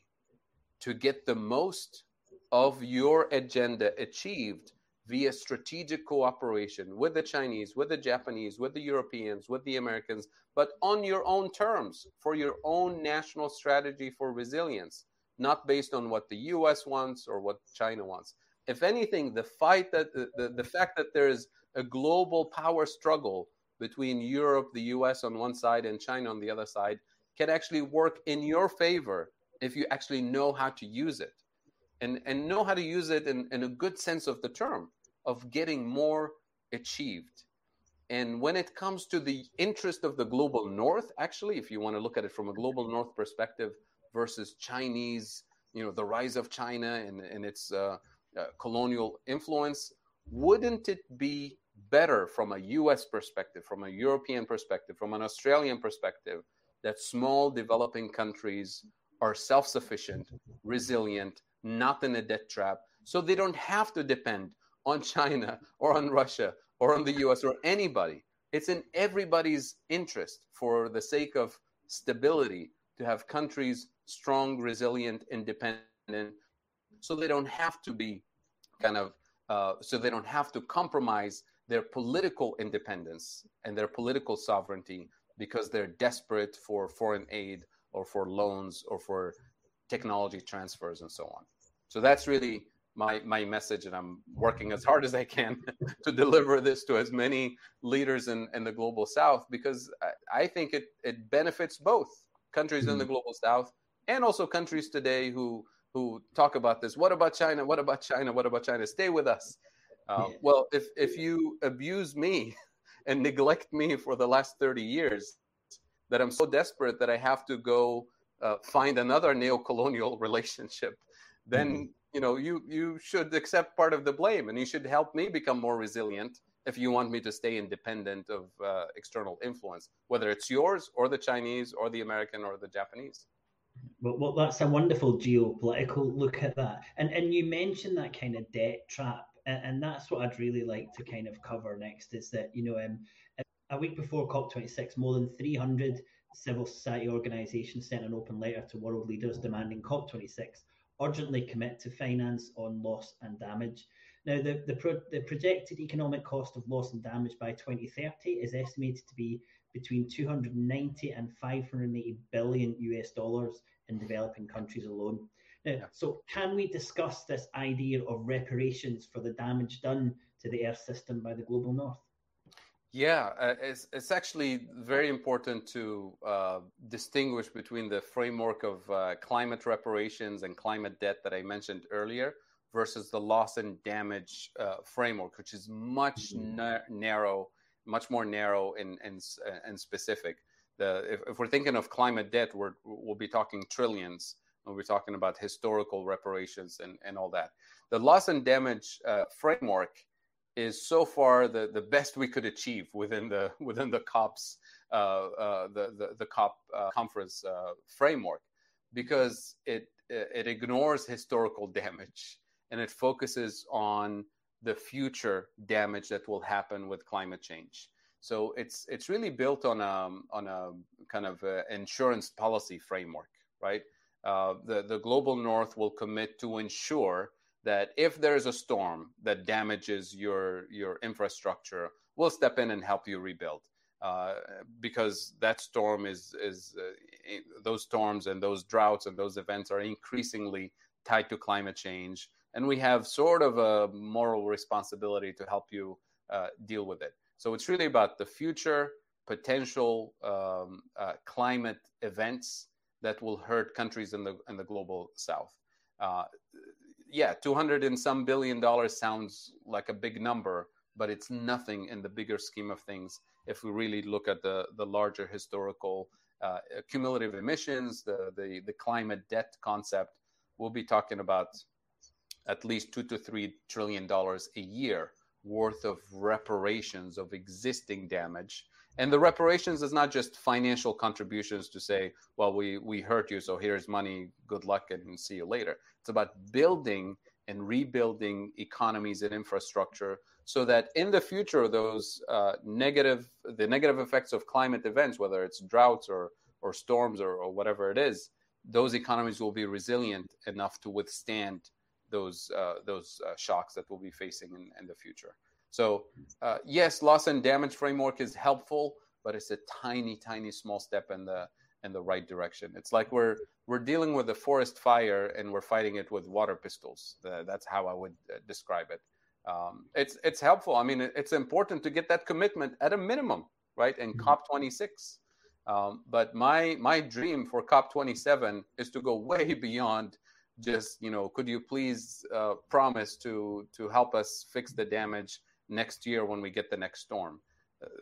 to get the most of your agenda achieved via strategic cooperation with the Chinese, with the Japanese, with the Europeans, with the Americans, but on your own terms for your own national strategy for resilience, not based on what the US wants or what China wants. If anything, the fight that the, the, the fact that there is a global power struggle between Europe, the US on one side, and China on the other side can actually work in your favor if you actually know how to use it and, and know how to use it in, in a good sense of the term of getting more achieved. And when it comes to the interest of the global north, actually, if you want to look at it from a global north perspective versus Chinese, you know, the rise of China and, and its uh, uh, colonial influence, wouldn't it be better from a US perspective, from a European perspective, from an Australian perspective, that small developing countries are self sufficient, resilient, not in a debt trap, so they don't have to depend on China or on Russia or on the US or anybody. It's in everybody's interest for the sake of stability to have countries strong, resilient, independent, so they don't have to be kind of, uh, so they don't have to compromise their political independence and their political sovereignty because they're desperate for foreign aid or for loans or for technology transfers and so on. So that's really my my message, and I'm working as hard as I can to deliver this to as many leaders in, in the global South because I, I think it it benefits both countries mm-hmm. in the mm-hmm. global South and also countries today who who talk about this. What about China? What about China? What about China? Stay with us. Uh, yeah. Well, if if you abuse me and neglect me for the last thirty years, that I'm so desperate that I have to go uh, find another neo-colonial relationship, then mm-hmm you know you you should accept part of the blame and you should help me become more resilient if you want me to stay independent of uh, external influence whether it's yours or the chinese or the american or the japanese. Well, well that's a wonderful geopolitical look at that. And and you mentioned that kind of debt trap and, and that's what i'd really like to kind of cover next is that you know um, a week before cop26 more than 300 civil society organizations sent an open letter to world leaders demanding cop26 urgently commit to finance on loss and damage. Now, the, the, pro, the projected economic cost of loss and damage by 2030 is estimated to be between 290 and 580 billion US dollars in developing countries alone. Now, so can we discuss this idea of reparations for the damage done to the Earth system by the global North? Yeah, uh, it's, it's actually very important to uh, distinguish between the framework of uh, climate reparations and climate debt that I mentioned earlier versus the loss and damage uh, framework, which is much mm-hmm. na- narrow, much more narrow and, and, and specific. The, if, if, we're thinking of climate debt, we're, we'll be talking trillions. We'll be talking about historical reparations and, and all that. The loss and damage uh, framework is so far the, the best we could achieve within the within the COPs uh, uh, the, the, the COP uh, conference uh, framework because it it ignores historical damage and it focuses on the future damage that will happen with climate change. So it's it's really built on a on a kind of a insurance policy framework, right? Uh, the the global north will commit to ensure that if there's a storm that damages your your infrastructure, we'll step in and help you rebuild. Uh, because that storm is is uh, those storms and those droughts and those events are increasingly tied to climate change, and we have sort of a moral responsibility to help you uh, deal with it. So it's really about the future potential um, uh, climate events that will hurt countries in the in the global south. Uh, yeah, 200 and some billion dollars sounds like a big number, but it's nothing in the bigger scheme of things if we really look at the, the larger historical uh, cumulative emissions, the, the, the climate debt concept, we'll be talking about at least two to three trillion dollars a year worth of reparations of existing damage. And the reparations is not just financial contributions to say, well, we, we hurt you, so here's money, good luck, and see you later. It's about building and rebuilding economies and infrastructure so that in the future, those uh, negative, the negative effects of climate events, whether it's droughts or, or storms or, or whatever it is, those economies will be resilient enough to withstand those uh, those uh, shocks that we'll be facing in, in the future. So uh, yes, loss and damage framework is helpful, but it's a tiny, tiny, small step in the in the right direction. It's like we're we're dealing with a forest fire and we're fighting it with water pistols. that's how I would uh, describe it. Um, it's it's helpful. I mean, it's important to get that commitment at a minimum, right? In mm-hmm. COP 26. Um, but my my dream for COP 27 is to go way beyond just you know could you please uh, promise to to help us fix the damage next year when we get the next storm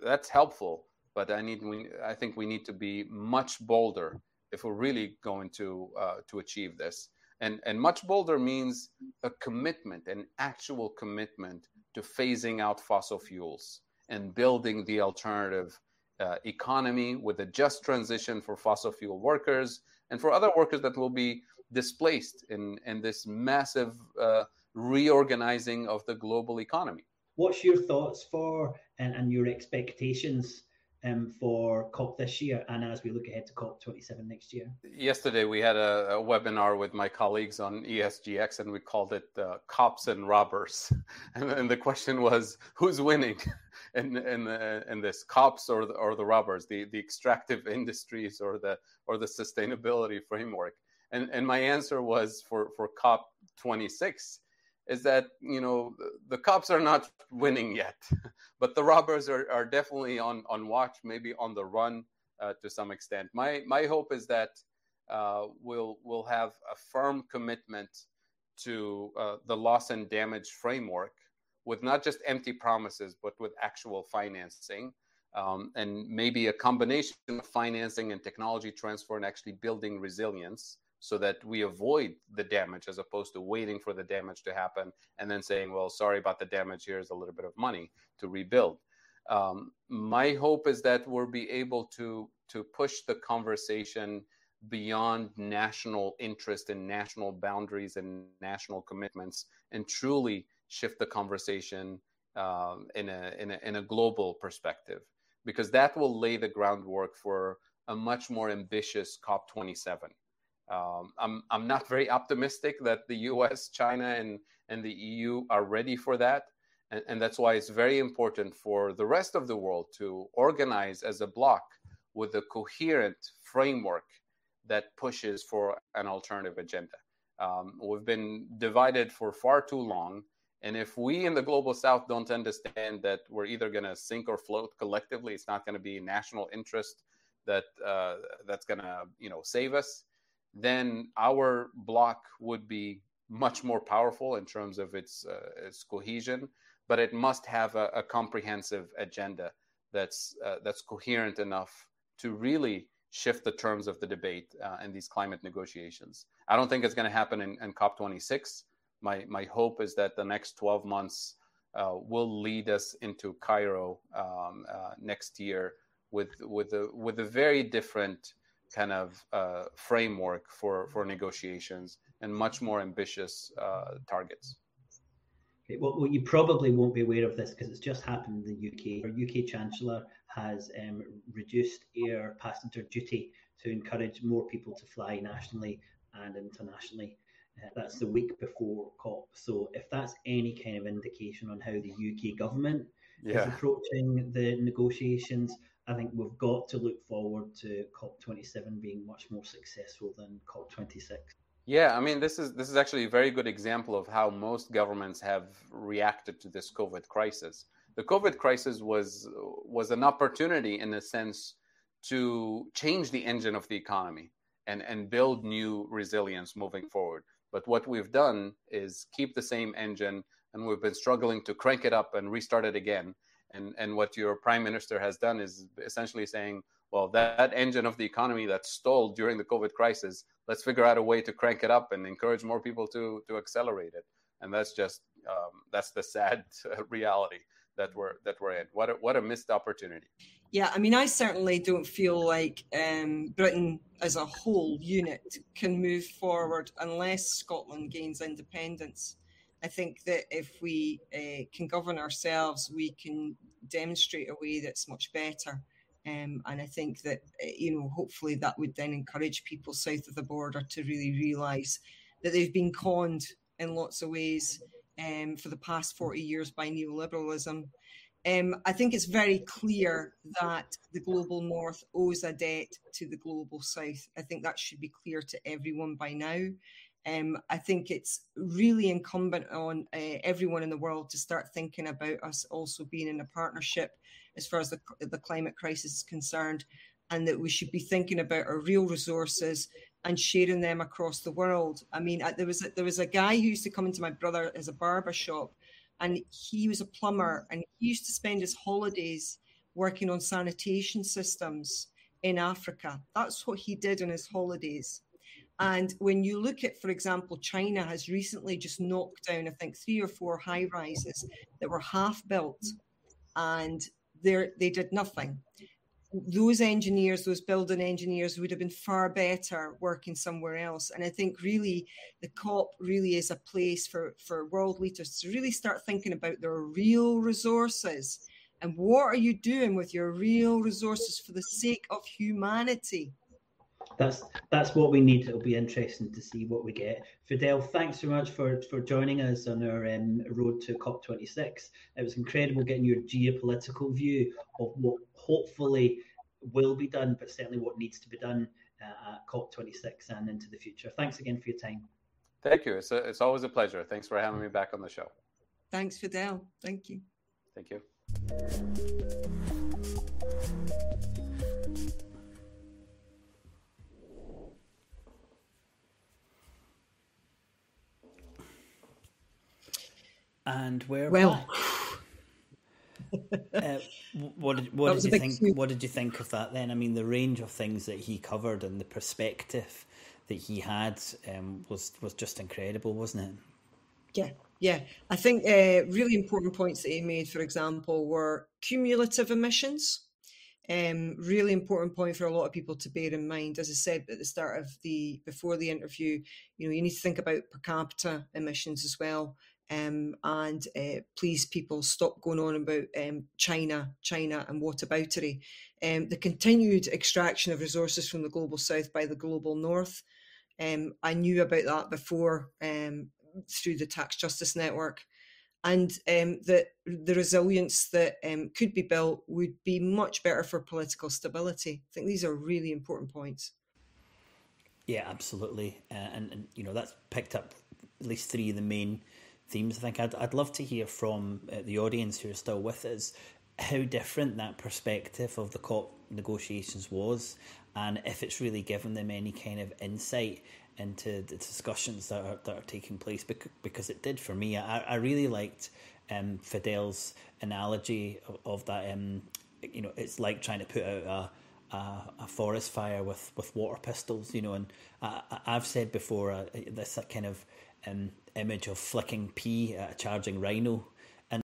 that's helpful but i need we i think we need to be much bolder if we're really going to uh, to achieve this and and much bolder means a commitment an actual commitment to phasing out fossil fuels and building the alternative uh, economy with a just transition for fossil fuel workers and for other workers that will be displaced in, in this massive uh, reorganizing of the global economy. What's your thoughts for and, and your expectations um, for COP this year and as we look ahead to COP 27 next year? Yesterday, we had a, a webinar with my colleagues on ESGX and we called it uh, Cops and Robbers. And, and, the question was who's winning in, in, uh, in this, cops or the, or the robbers, the, the extractive industries or the, or the sustainability framework? And, and my answer was for, for COP 26 is that you know the, cops are not winning yet, but the robbers are, are definitely on, on watch, maybe on the run uh, to some extent. My my hope is that uh, we'll we'll have a firm commitment to uh, the loss and damage framework with not just empty promises, but with actual financing. Um, and maybe a combination of financing and technology transfer and actually building resilience so that we avoid the damage as opposed to waiting for the damage to happen and then saying, well, sorry about the damage, here's a little bit of money to rebuild. Um, my hope is that we'll be able to, to push the conversation beyond national interest and national boundaries and national commitments and truly shift the conversation um, in, a, in, a, in a global perspective because that will lay the groundwork for a much more ambitious COP27. Um, I'm, I'm not very optimistic that the US, China, and, and the EU are ready for that. And, and that's why it's very important for the rest of the world to organize as a bloc with a coherent framework that pushes for an alternative agenda. Um, we've been divided for far too long. And if we in the global south don't understand that we're either going to sink or float collectively, it's not going to be national interest that uh, that's going to you know save us then our block would be much more powerful in terms of its, uh, its cohesion, but it must have a, a comprehensive agenda that's, uh, that's coherent enough to really shift the terms of the debate uh, in these climate negotiations. I don't think it's going to happen in, in, COP26. My, my hope is that the next 12 months uh, will lead us into Cairo um, uh, next year with, with, a, with a very different kind of uh, framework for, for negotiations and much more ambitious uh, targets. Okay, well, well, you probably won't be aware of this because it's just happened in the UK. Our UK Chancellor has um, reduced air passenger duty to encourage more people to fly nationally and internationally. Uh, that's the week before COP. So, if that's any kind of indication on how the UK government yeah. is approaching the negotiations, I think we've got to look forward to COP27 being much more successful than COP26. Yeah, I mean, this is this is actually a very good example of how most governments have reacted to this COVID crisis. The COVID crisis was was an opportunity, in a sense, to change the engine of the economy and and build new resilience moving forward. But what we've done is keep the same engine, and we've been struggling to crank it up and restart it again and and what your prime minister has done is essentially saying, well, that, that engine of the economy that stalled during the COVID crisis, let's figure out a way to crank it up and encourage more people to to accelerate it. And that's just um, that's the sad reality that we're that we're in. What a, what a missed opportunity. Yeah, I mean, I certainly don't feel like um, Britain as a whole unit can move forward unless Scotland gains independence. I think that if we uh, can govern ourselves, we can demonstrate a way that's much better. Um, and I think that, uh, you know, hopefully that would then encourage people south of the border to really realise that they've been conned in lots of ways um, for the past 40 years by neoliberalism. Um, I think it's very clear that the global north owes a debt to the global south. I think that should be clear to everyone by now. Um, I think it's really incumbent on uh, everyone in the world to start thinking about us also being in a partnership as far as the, the climate crisis is concerned, and that we should be thinking about our real resources and sharing them across the world. I mean, there was a, there was a guy who used to come into my brother as a barber shop, and he was a plumber, and he used to spend his holidays working on sanitation systems in Africa. That's what he did on his holidays. And when you look at, for example, China has recently just knocked down, I think, three or four high rises that were half built and they did nothing. Those engineers, those building engineers, would have been far better working somewhere else. And I think really the COP really is a place for, for world leaders to really start thinking about their real resources and what are you doing with your real resources for the sake of humanity that's that's what we need. It'll be interesting to see what we get. Fadhel, thanks so much for for joining us on our um, road to COP26. It was incredible getting your geopolitical view of what hopefully will be done, but certainly what needs to be done uh, at COP26 and into the future. Thanks again for your time. Thank you. It's a, it's always a pleasure. Thanks for having me back on the show. Thanks, Fadhel. Thank you. Thank you. And we're well. uh, what did, what did you think? What did you think of that? Then, I mean, the range of things that he covered and the perspective that he had um, was was just incredible, wasn't it? Yeah, yeah. I think uh, really important points that he made, for example, were cumulative emissions. Um, really important point for a lot of people to bear in mind. As I said at the start of the before the interview, you know, you need to think about per capita emissions as well um, and uh, please people stop going on about um, China, China and whataboutery. Um, the continued extraction of resources from the global south by the global north. Um, I knew about that before um, through the Tax Justice Network. And um, that the resilience that could be built would be much better for political stability. I think these are really important points. Yeah, absolutely. Uh, and, and, you know, that's picked up at least three of the main themes. I think I'd, I'd love to hear from uh, the audience who are still with us how different that perspective of the COP negotiations was, and if it's really given them any kind of insight into the discussions that are, that are taking place, because it did for me. I, I really liked um, Fadhel's analogy of, of that. Um, you know, it's like trying to put out a, a, forest fire with, with water pistols, you know, and I, have said before uh, this kind of um, image of flicking pee at a charging rhino